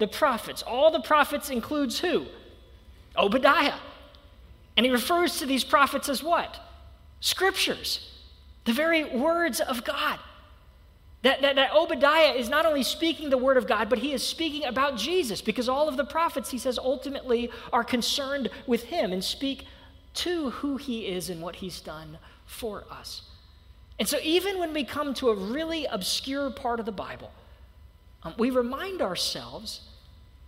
the prophets. All the prophets includes who? Obadiah. And he refers to these prophets as what? Scriptures, the very words of God. That, that, that, Obadiah is not only speaking the word of God, but he is speaking about Jesus because all of the prophets, he says, ultimately are concerned with him and speak to who he is and what he's done for us. And so, even when we come to a really obscure part of the Bible, um, we remind ourselves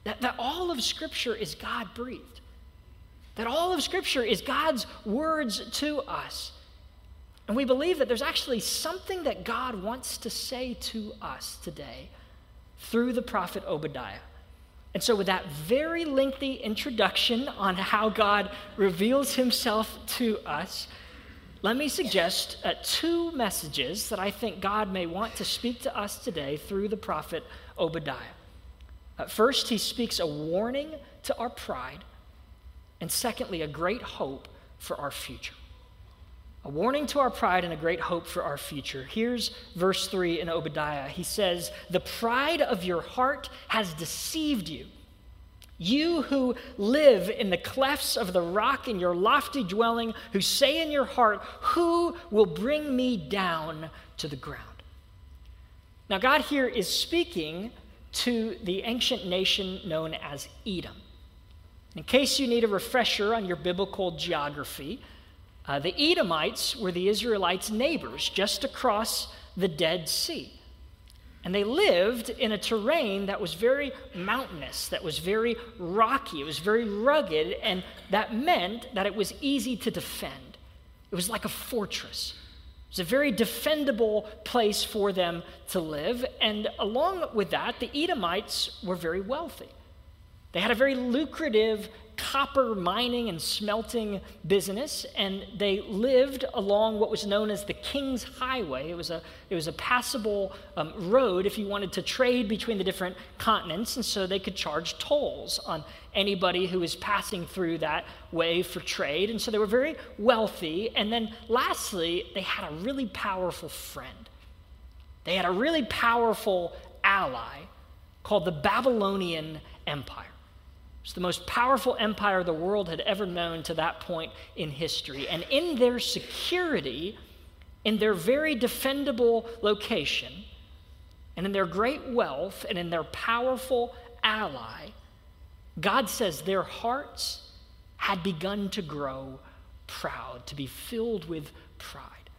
that, that all of Scripture is God breathed, that all of Scripture is God's words to us. And we believe that there's actually something that God wants to say to us today through the prophet Obadiah. And so, with that very lengthy introduction on how God reveals himself to us, let me suggest uh, two messages that I think God may want to speak to us today through the prophet Obadiah. First, he speaks a warning to our pride, and secondly, a great hope for our future. A warning to our pride and a great hope for our future. Here's verse 3 in Obadiah. He says, The pride of your heart has deceived you you who live in the clefts of the rock in your lofty dwelling, who say in your heart, Who will bring me down to the ground? Now, God here is speaking to the ancient nation known as Edom. In case you need a refresher on your biblical geography, uh, the Edomites were the Israelites' neighbors just across the Dead Sea. And they lived in a terrain that was very mountainous, that was very rocky, it was very rugged, and that meant that it was easy to defend. It was like a fortress. It was a very defendable place for them to live. And along with that, the Edomites were very wealthy. They had a very lucrative copper mining and smelting business, and they lived along what was known as the King's Highway. It was a, it was a passable um, road if you wanted to trade between the different continents, and so they could charge tolls on anybody who was passing through that way for trade. And so they were very wealthy. And then lastly, they had a really powerful friend. They had a really powerful ally called the Babylonian Empire. It's the most powerful empire the world had ever known to that point in history. And in their security, in their very defendable location, and in their great wealth, and in their powerful ally, God says their hearts had begun to grow proud, to be filled with pride.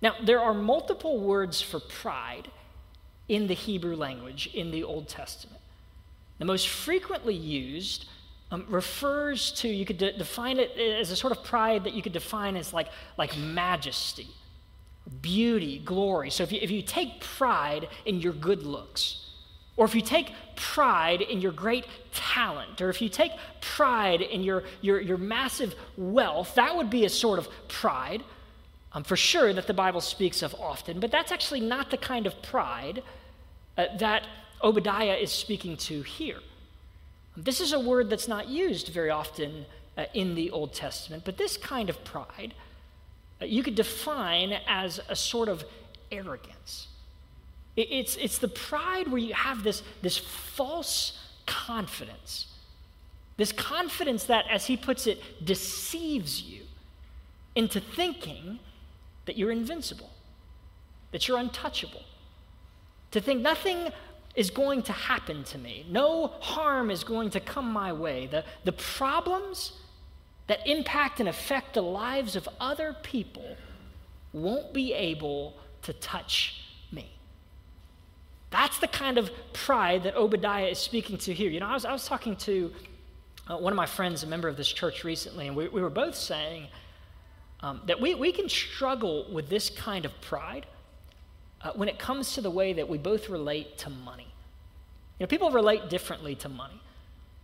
Now, there are multiple words for pride in the Hebrew language in the Old Testament. The most frequently used um, refers to, you could de- define it as a sort of pride that you could define as like, like majesty, beauty, glory. So if you, if you take pride in your good looks, or if you take pride in your great talent, or if you take pride in your, your, your massive wealth, that would be a sort of pride, um, for sure, that the Bible speaks of often. But that's actually not the kind of pride uh, that Obadiah is speaking to here. This is a word that's not used very often uh, in the Old Testament, but this kind of pride uh, you could define as a sort of arrogance. It, it's, it's the pride where you have this, this false confidence. This confidence that, as he puts it, deceives you into thinking that you're invincible, that you're untouchable, to think nothing is going to happen to me. No harm is going to come my way. The, the problems that impact and affect the lives of other people won't be able to touch me. That's the kind of pride that Obadiah is speaking to here. You know, I was, I was talking to uh, one of my friends, a member of this church recently, and we, we were both saying um, that we, we can struggle with this kind of pride uh, when it comes to the way that we both relate to money. You know, people relate differently to money.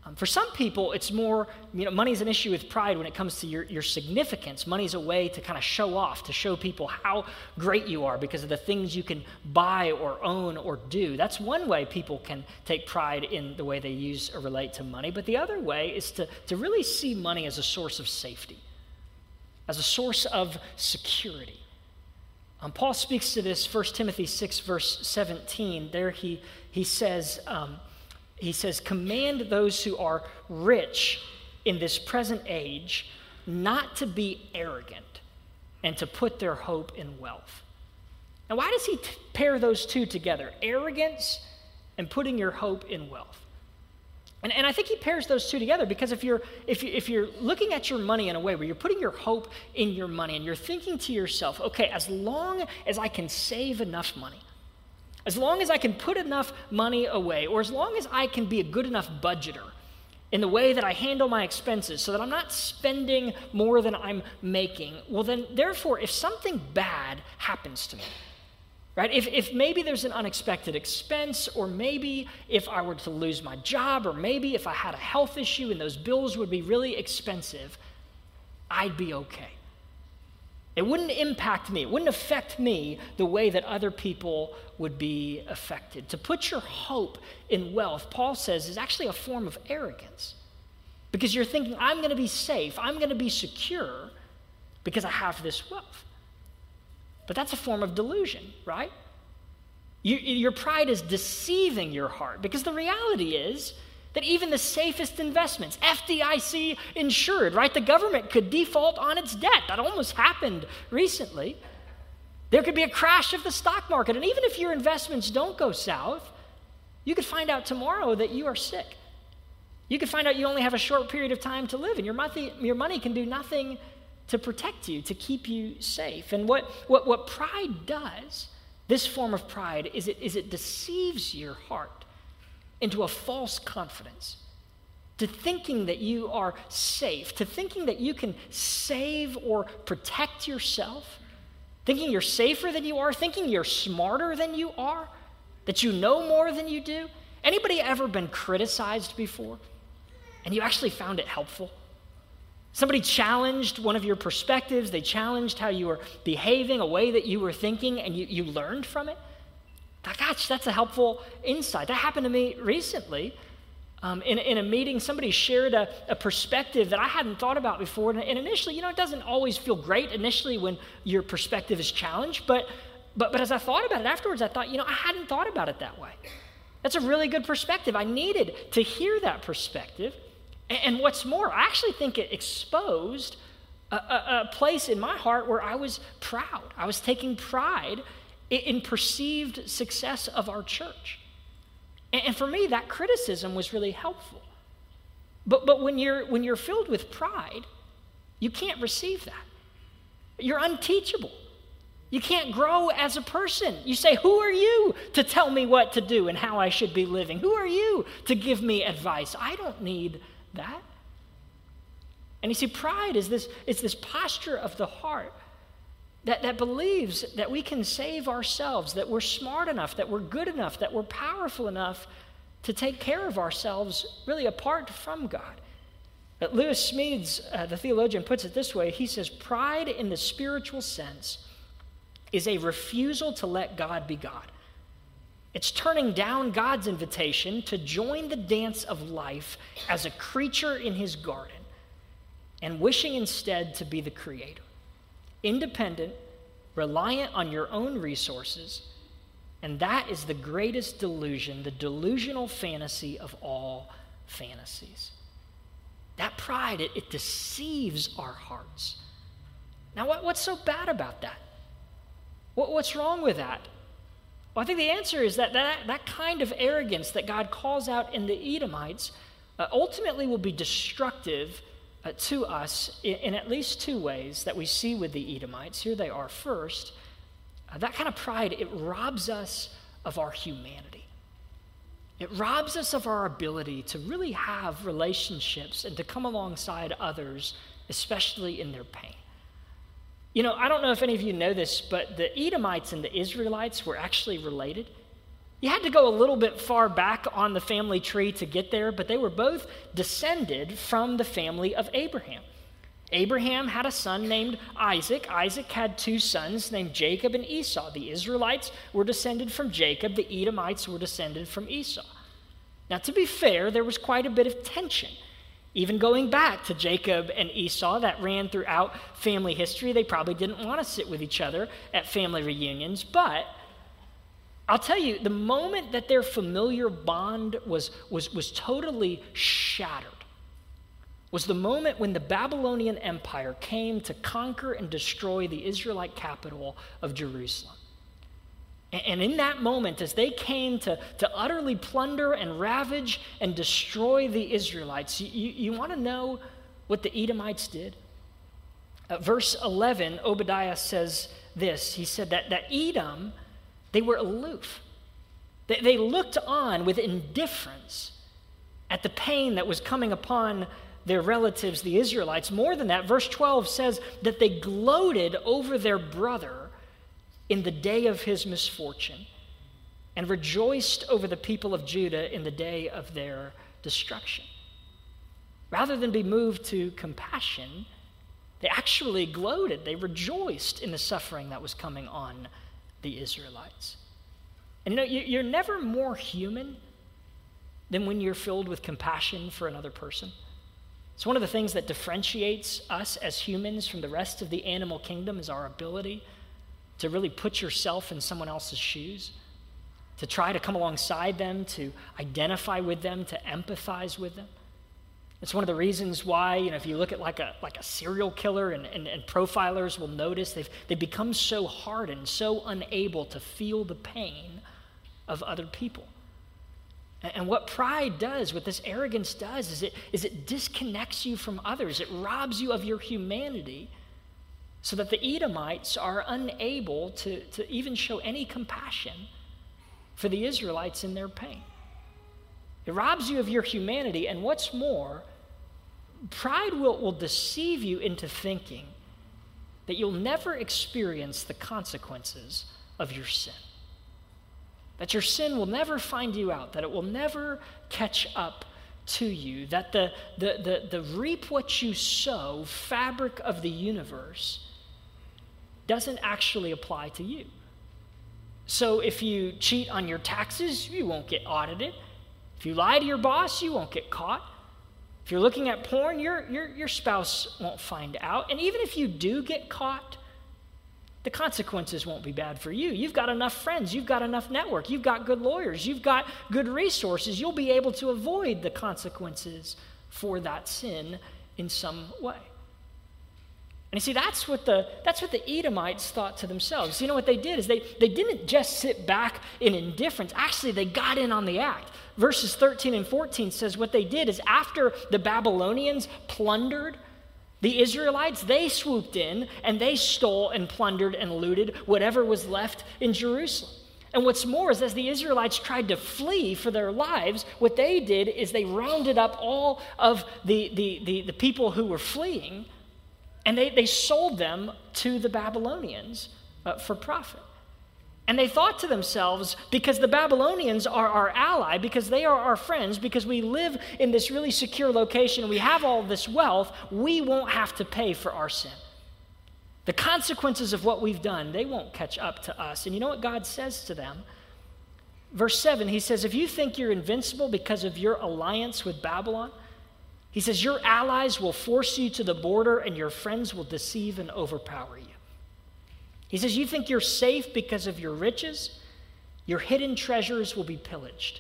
Um, for some people, it's more, you know, money's an issue with pride when it comes to your, your significance. Money's a way to kind of show off, to show people how great you are because of the things you can buy or own or do. That's one way people can take pride in the way they use or relate to money. But the other way is to, to really see money as a source of safety, as a source of security. Um, Paul speaks to this, 1 Timothy 6, verse 17. There he, he says, um, he says, Command those who are rich in this present age not to be arrogant and to put their hope in wealth. Now, why does he t- pair those two together? Arrogance and putting your hope in wealth. And, and I think he pairs those two together because if you're, if, you, if you're looking at your money in a way where you're putting your hope in your money and you're thinking to yourself, okay, as long as I can save enough money, as long as I can put enough money away, or as long as I can be a good enough budgeter in the way that I handle my expenses so that I'm not spending more than I'm making, well, then, therefore, if something bad happens to me, right? If, if maybe there's an unexpected expense, or maybe if I were to lose my job, or maybe if I had a health issue and those bills would be really expensive, I'd be okay. It wouldn't impact me, it wouldn't affect me the way that other people would be affected. To put your hope in wealth, Paul says, is actually a form of arrogance. Because you're thinking, I'm going to be safe, I'm going to be secure because I have this wealth. But that's a form of delusion, right? You, your pride is deceiving your heart because the reality is that even the safest investments, FDIC insured, right? The government could default on its debt. That almost happened recently. There could be a crash of the stock market. And even if your investments don't go south, you could find out tomorrow that you are sick. You could find out you only have a short period of time to live, and your money, your money can do nothing to protect you, to keep you safe. And what, what, what pride does, this form of pride, is it, is it deceives your heart into a false confidence, to thinking that you are safe, to thinking that you can save or protect yourself, thinking you're safer than you are, thinking you're smarter than you are, that you know more than you do. Anybody ever been criticized before and you actually found it helpful? Somebody challenged one of your perspectives, they challenged how you were behaving, a way that you were thinking, and you, you learned from it. Gosh, that's a helpful insight. That happened to me recently. Um, in, in a meeting, somebody shared a, a, perspective that I hadn't thought about before. And, and initially, you know, it doesn't always feel great initially when your perspective is challenged. But, but, but as I thought about it afterwards, I thought, you know, I hadn't thought about it that way. That's a really good perspective. I needed to hear that perspective. And what's more, I actually think it exposed a, a, a, place in my heart where I was proud. I was taking pride in, perceived success of our church. And, and, for me, that criticism was really helpful. But, but when, you're, when you're filled with pride, you can't receive that. You're unteachable. You can't grow as a person. You say, Who are you to tell me what to do and how I should be living? Who are you to give me advice? I don't need that. And you see, pride is this, it's this posture of the heart that, that believes that we can save ourselves, that we're smart enough, that we're good enough, that we're powerful enough to take care of ourselves really apart from God. But Lewis Smedes, uh, the theologian, puts it this way he says, Pride in the spiritual sense is a refusal to let God be God. It's turning down God's invitation to join the dance of life as a creature in his garden and wishing instead to be the creator. Independent, reliant on your own resources, and that is the greatest delusion, the delusional fantasy of all fantasies. That pride, it, it deceives our hearts. Now, what, what's so bad about that? What, what's wrong with that? Well, I think the answer is that that, that kind of arrogance that God calls out in the Edomites uh, ultimately will be destructive uh, to us in, in, at least two ways that we see with the Edomites. Here they are. First, uh, that kind of pride, it robs us of our humanity. It robs us of our ability to really have relationships and to come alongside others, especially in their pain. You know, I don't know if any of you know this, but the Edomites and the Israelites were actually related. You had to go a little bit far back on the family tree to get there, but they were both descended from the family of Abraham. Abraham had a son named Isaac. Isaac had two sons named Jacob and Esau. The Israelites were descended from Jacob, the Edomites were descended from Esau. Now, to be fair, there was quite a bit of tension even going back to Jacob and Esau, that ran throughout family history. They probably didn't want to sit with each other at family reunions, but I'll tell you, the moment that their familiar bond was, was, was totally shattered was the moment when the Babylonian Empire came to conquer and destroy the Israelite capital of Jerusalem. And in that moment, as they came to, to utterly plunder and ravage and destroy the Israelites, you, you want to know what the Edomites did? Uh, verse 11, Obadiah says this He said that, that Edom, they were aloof. They, they looked on with indifference at the pain that was coming upon their relatives, the Israelites. More than that, verse 12 says that they gloated over their brother in the day of his misfortune and rejoiced over the people of Judah in the day of their destruction. Rather than be moved to compassion, they actually gloated. They rejoiced in the suffering that was coming on the Israelites. And you know, you're never more human than when you're filled with compassion for another person. It's one of the things that differentiates us as humans from the rest of the animal kingdom is our ability to really put yourself in someone else's shoes, to try to come alongside them, to identify with them, to empathize with them. It's one of the reasons why, you know, if you look at like a, like a serial killer and, and, and profilers will notice they've, they've become so hardened, so unable to feel the pain of other people. And what pride does, what this arrogance does, is it, is it disconnects you from others. It robs you of your humanity so that the Edomites are unable to, to even show any compassion for the Israelites in their pain. It robs you of your humanity, and what's more, pride will, will deceive you into thinking that you'll never experience the consequences of your sin. That your sin will never find you out, that it will never catch up to you, that the, the, the, the reap what you sow fabric of the universe doesn't actually apply to you. So if you cheat on your taxes, you won't get audited. If you lie to your boss, you won't get caught. If you're looking at porn, your, your, your spouse won't find out. And even if you do get caught, the consequences won't be bad for you. You've got enough friends, you've got enough network, you've got good lawyers, you've got good resources. You'll be able to avoid the consequences for that sin in some way. And you see, that's what the, that's what the Edomites thought to themselves. You know what they did is they, they didn't just sit back in indifference. Actually, they got in on the act. Verses 13 and 14 says what they did is after the Babylonians plundered the Israelites, they swooped in and they stole and plundered and looted whatever was left in Jerusalem. And what's more is, as the Israelites tried to flee for their lives, what they did is they rounded up all of the, the, the, the people who were fleeing and they, they sold them to the Babylonians uh, for profit. And they thought to themselves, because the Babylonians are our ally, because they are our friends, because we live in this really secure location, we have all this wealth, we won't have to pay for our sin. The consequences of what we've done, they won't catch up to us. And you know what God says to them? Verse 7, he says, If you think you're invincible because of your alliance with Babylon, he says, Your allies will force you to the border, and your friends will deceive and overpower you. He says, You think you're safe because of your riches? Your hidden treasures will be pillaged.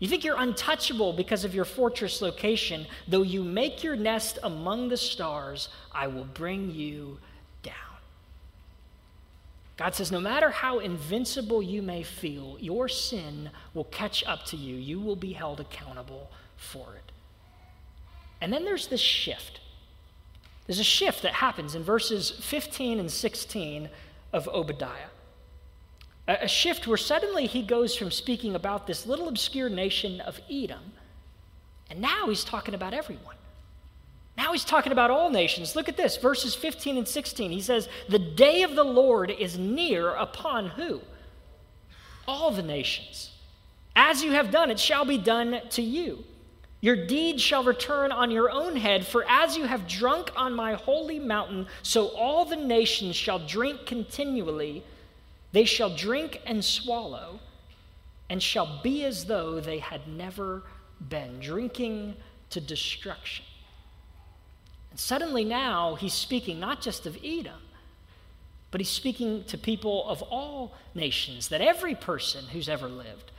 You think you're untouchable because of your fortress location. Though you make your nest among the stars, I will bring you down. God says, no matter how invincible you may feel, your sin will catch up to you. You will be held accountable for it. And then there's this shift. There's a shift that happens in verses 15 and 16 of Obadiah. A, shift where suddenly he goes from speaking about this little obscure nation of Edom, and now he's talking about everyone. Now he's talking about all nations. Look at this, verses 15 and 16. He says, The day of the Lord is near upon who? All the nations. As you have done, it shall be done to you. Your deeds shall return on your own head, for as you have drunk on my holy mountain, so all the nations shall drink continually. They shall drink and swallow, and shall be as though they had never been, drinking to destruction. And suddenly now he's speaking not just of Edom, but he's speaking to people of all nations, that every person who's ever lived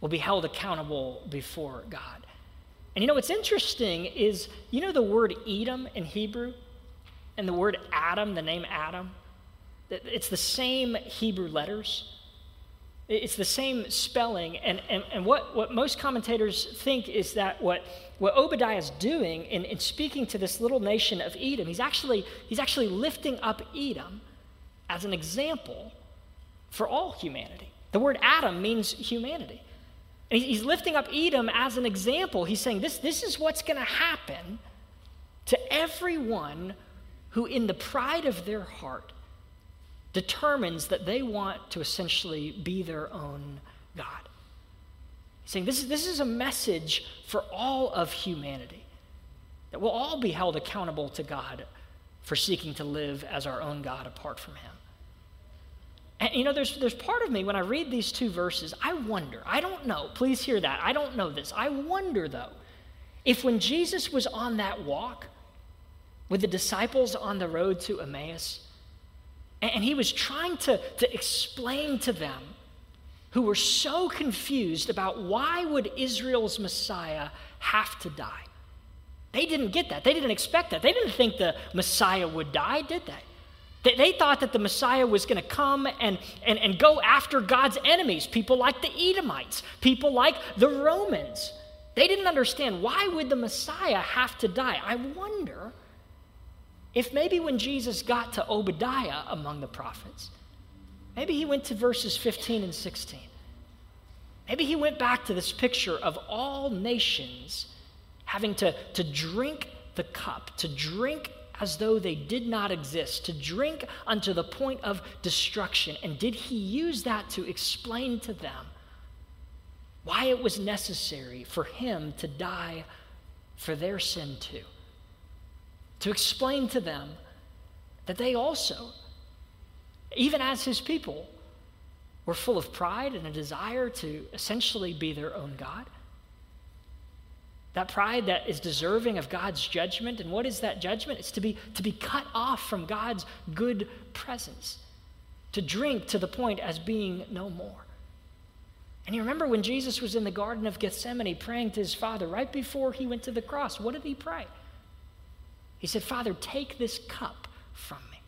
will be held accountable before God. And you know what's interesting is, you know the word Edom in Hebrew and the word Adam, the name Adam? It's the same Hebrew letters. It's the same spelling. And, and, and what, what most commentators think is that what, what Obadiah is doing in, in speaking to this little nation of Edom, he's actually, he's actually lifting up Edom as an example for all humanity. The word Adam means humanity. And he's lifting up Edom as an example. He's saying this, this is what's going to happen to everyone who, in the pride of their heart, determines that they want to essentially be their own God. He's saying this is, this is a message for all of humanity, that we'll all be held accountable to God for seeking to live as our own God apart from Him. And you know, there's, there's part of me when I read these two verses, I wonder, I don't know, please hear that. I don't know this. I wonder, though, if when Jesus was on that walk with the disciples on the road to Emmaus, and he was trying to, to explain to them who were so confused about why would Israel's Messiah have to die. They didn't get that. They didn't expect that. They didn't think the Messiah would die, did they? They, they thought that the Messiah was going to come and, and, and go after God's enemies, people like the Edomites, people like the Romans. They didn't understand why would the Messiah have to die. I wonder if maybe when Jesus got to Obadiah among the prophets, maybe he went to verses 15 and 16. Maybe he went back to this picture of all nations having to, to drink the cup, to drink as though they did not exist, to drink unto the point of destruction. And did he use that to explain to them why it was necessary for him to die for their sin too? to explain to them that they also, even as his people, were full of pride and a desire to essentially be their own God. That pride that is deserving of God's judgment. And what is that judgment? It's to be, to be cut off from God's good presence, to drink to the point as being no more. And you remember when Jesus was in the Garden of Gethsemane praying to his Father right before he went to the cross, what did he pray? He said, Father, take this cup from me.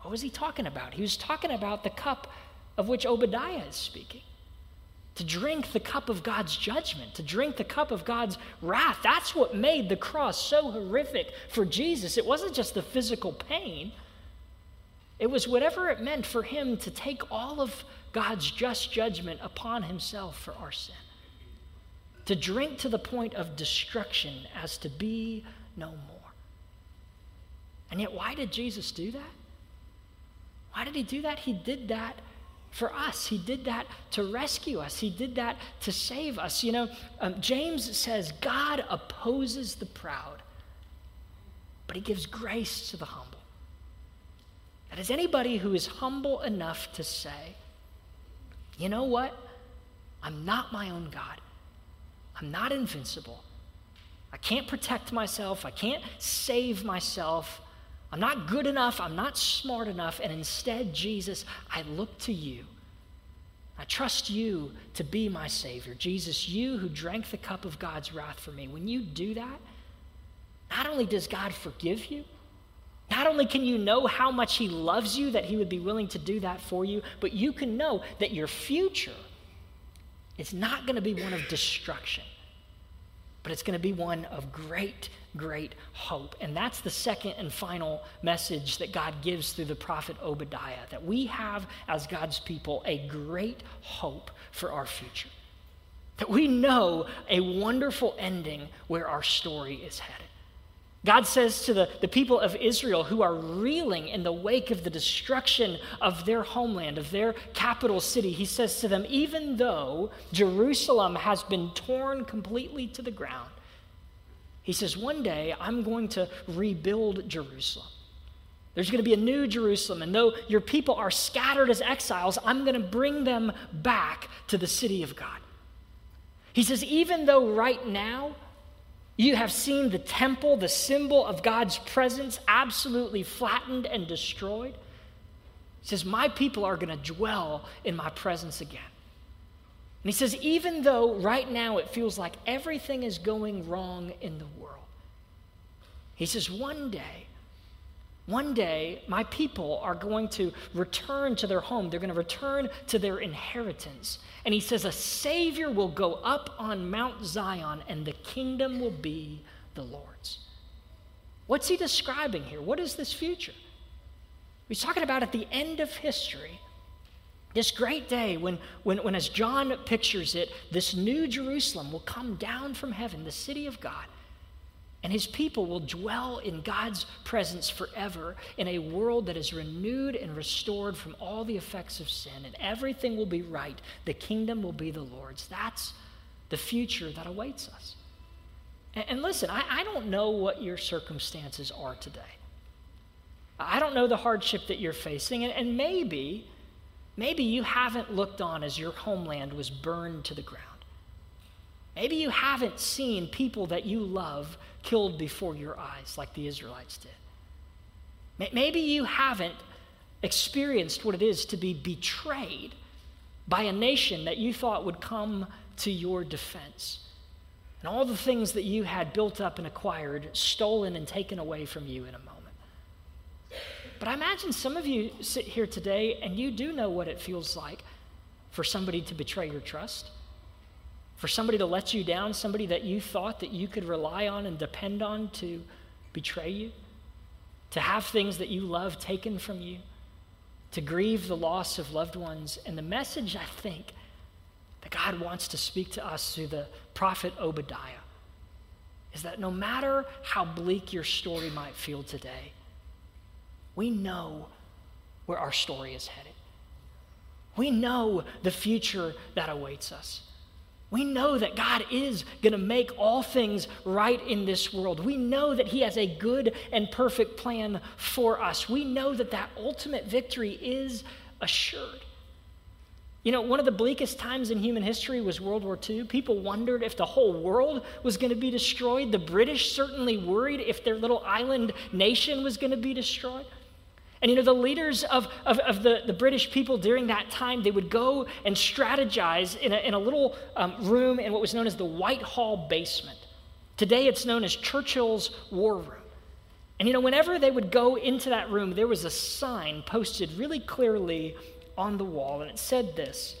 What was he talking about? He was talking about the cup of which Obadiah is speaking. To drink the cup of God's judgment, to drink the cup of God's wrath. That's what made the cross so horrific for Jesus. It wasn't just the physical pain, it was whatever it meant for him to take all of God's just judgment upon himself for our sin. To drink to the point of destruction as to be no more. And yet, why did Jesus do that? Why did he do that? He did that for us. He did that to rescue us. He did that to save us. You know, um, James says God opposes the proud, but he gives grace to the humble. That is anybody who is humble enough to say, you know what? I'm not my own God. I'm not invincible. I can't protect myself. I can't save myself. I'm not good enough. I'm not smart enough. And instead, Jesus, I look to you. I trust you to be my Savior. Jesus, you who drank the cup of God's wrath for me. When you do that, not only does God forgive you, not only can you know how much He loves you, that He would be willing to do that for you, but you can know that your future is not going to be one of destruction, but it's going to be one of great great hope. And that's the second and final message that God gives through the prophet Obadiah that we have, as God's people, a great hope for our future. That we know a wonderful ending where our story is headed. God says to the, the people of Israel who are reeling in the wake of the destruction of their homeland, of their capital city, He says to them, even though Jerusalem has been torn completely to the ground, he says, One day I'm going to rebuild Jerusalem. There's going to be a new Jerusalem. And though your people are scattered as exiles, I'm going to bring them back to the city of God. He says, even though right now you have seen the temple, the symbol of God's presence, absolutely flattened and destroyed, He says, My people are going to dwell in my presence again. And he says, even though right now it feels like everything is going wrong in the world, he says, one day, one day, my people are going to return to their home. They're going to return to their inheritance. And he says, A Savior will go up on Mount Zion, and the kingdom will be the Lord's. What's he describing here? What is this future? He's talking about at the end of history, this great day when, when, when, as John pictures it, this new Jerusalem will come down from heaven, the city of God, and his people will dwell in God's presence forever in a world that is renewed and restored from all the effects of sin, and everything will be right. The kingdom will be the Lord's. That's the future that awaits us. And, and listen, I, I don't know what your circumstances are today. I don't know the hardship that you're facing, and, and maybe Maybe you haven't looked on as your homeland was burned to the ground. Maybe you haven't seen people that you love killed before your eyes like the Israelites did. Maybe you haven't experienced what it is to be betrayed by a nation that you thought would come to your defense. And all the things that you had built up and acquired stolen and taken away from you in a moment. But I imagine some of you sit here today and you do know what it feels like for somebody to betray your trust, for somebody to let you down, somebody that you thought that you could rely on and depend on to betray you, to have things that you love taken from you, to grieve the loss of loved ones. And the message, I think, that God wants to speak to us through the prophet Obadiah is that no matter how bleak your story might feel today, we know where our story is headed. We know the future that awaits us. We know that God is going to make all things right in this world. We know that He has a good and perfect plan for us. We know that that ultimate victory is assured. You know, one of the bleakest times in human history was World War II. People wondered if the whole world was going to be destroyed. The British certainly worried if their little island nation was going to be destroyed. And you know, the leaders of, of, of, the, the British people during that time, they would go and strategize in a, in a little um, room in what was known as the Whitehall basement. Today it's known as Churchill's War Room. And you know, whenever they would go into that room, there was a sign posted really clearly on the wall, and it said this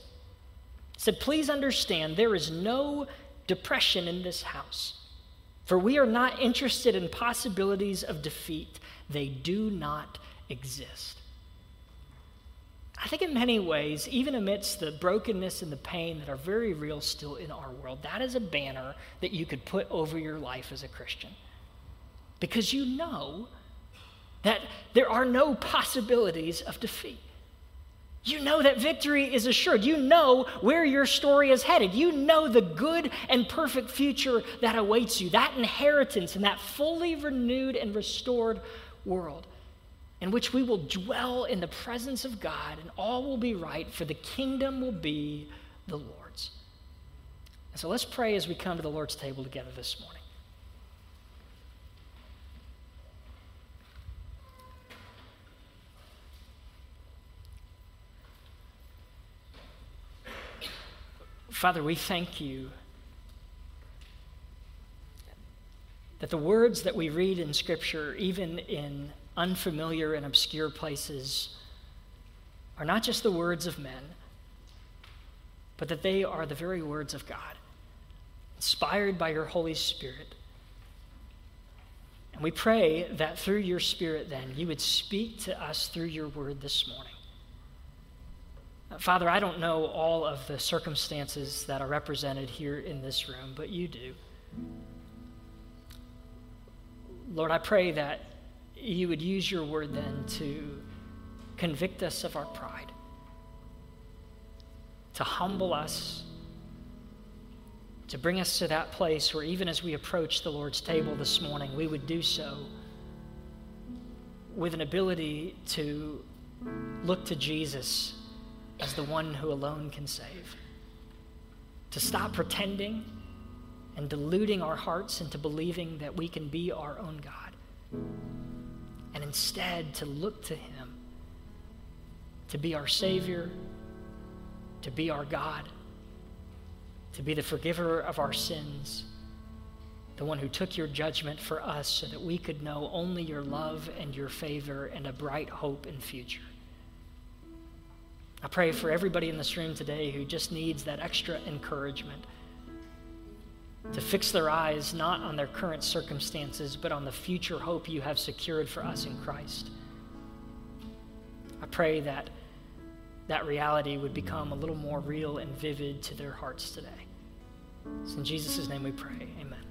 It said, Please understand, there is no depression in this house, for we are not interested in possibilities of defeat. They do not exist. I think in many ways, even amidst the brokenness and the pain that are very real still in our world, that is a banner that you could put over your life as a Christian. Because you know that there are no possibilities of defeat. You know that victory is assured. You know where your story is headed. You know the good and perfect future that awaits you, that inheritance in that fully renewed and restored world in which we will dwell in the presence of God and all will be right, for the kingdom will be the Lord's. And so let's pray as we come to the Lord's table together this morning. Father, we thank you that the words that we read in Scripture, even in unfamiliar and obscure places are not just the words of men, but that they are the very words of God, inspired by your Holy Spirit. And we pray that through your Spirit, then, you would speak to us through your word this morning. Uh, Father, I don't know all of the circumstances that are represented here in this room, but you do. Lord, I pray that you would use your word then to convict us of our pride, to humble us, to bring us to that place where even as we approach the Lord's table this morning, we would do so with an ability to look to Jesus as the one who alone can save. To stop pretending and deluding our hearts into believing that we can be our own God and instead to look to Him to be our Savior, to be our God, to be the forgiver of our sins, the one who took your judgment for us so that we could know only your love and your favor and a bright hope and future. I pray for everybody in this room today who just needs that extra encouragement to fix their eyes not on their current circumstances, but on the future hope you have secured for us in Christ. I pray that that reality would become a little more real and vivid to their hearts today. It's in Jesus' name we pray. Amen.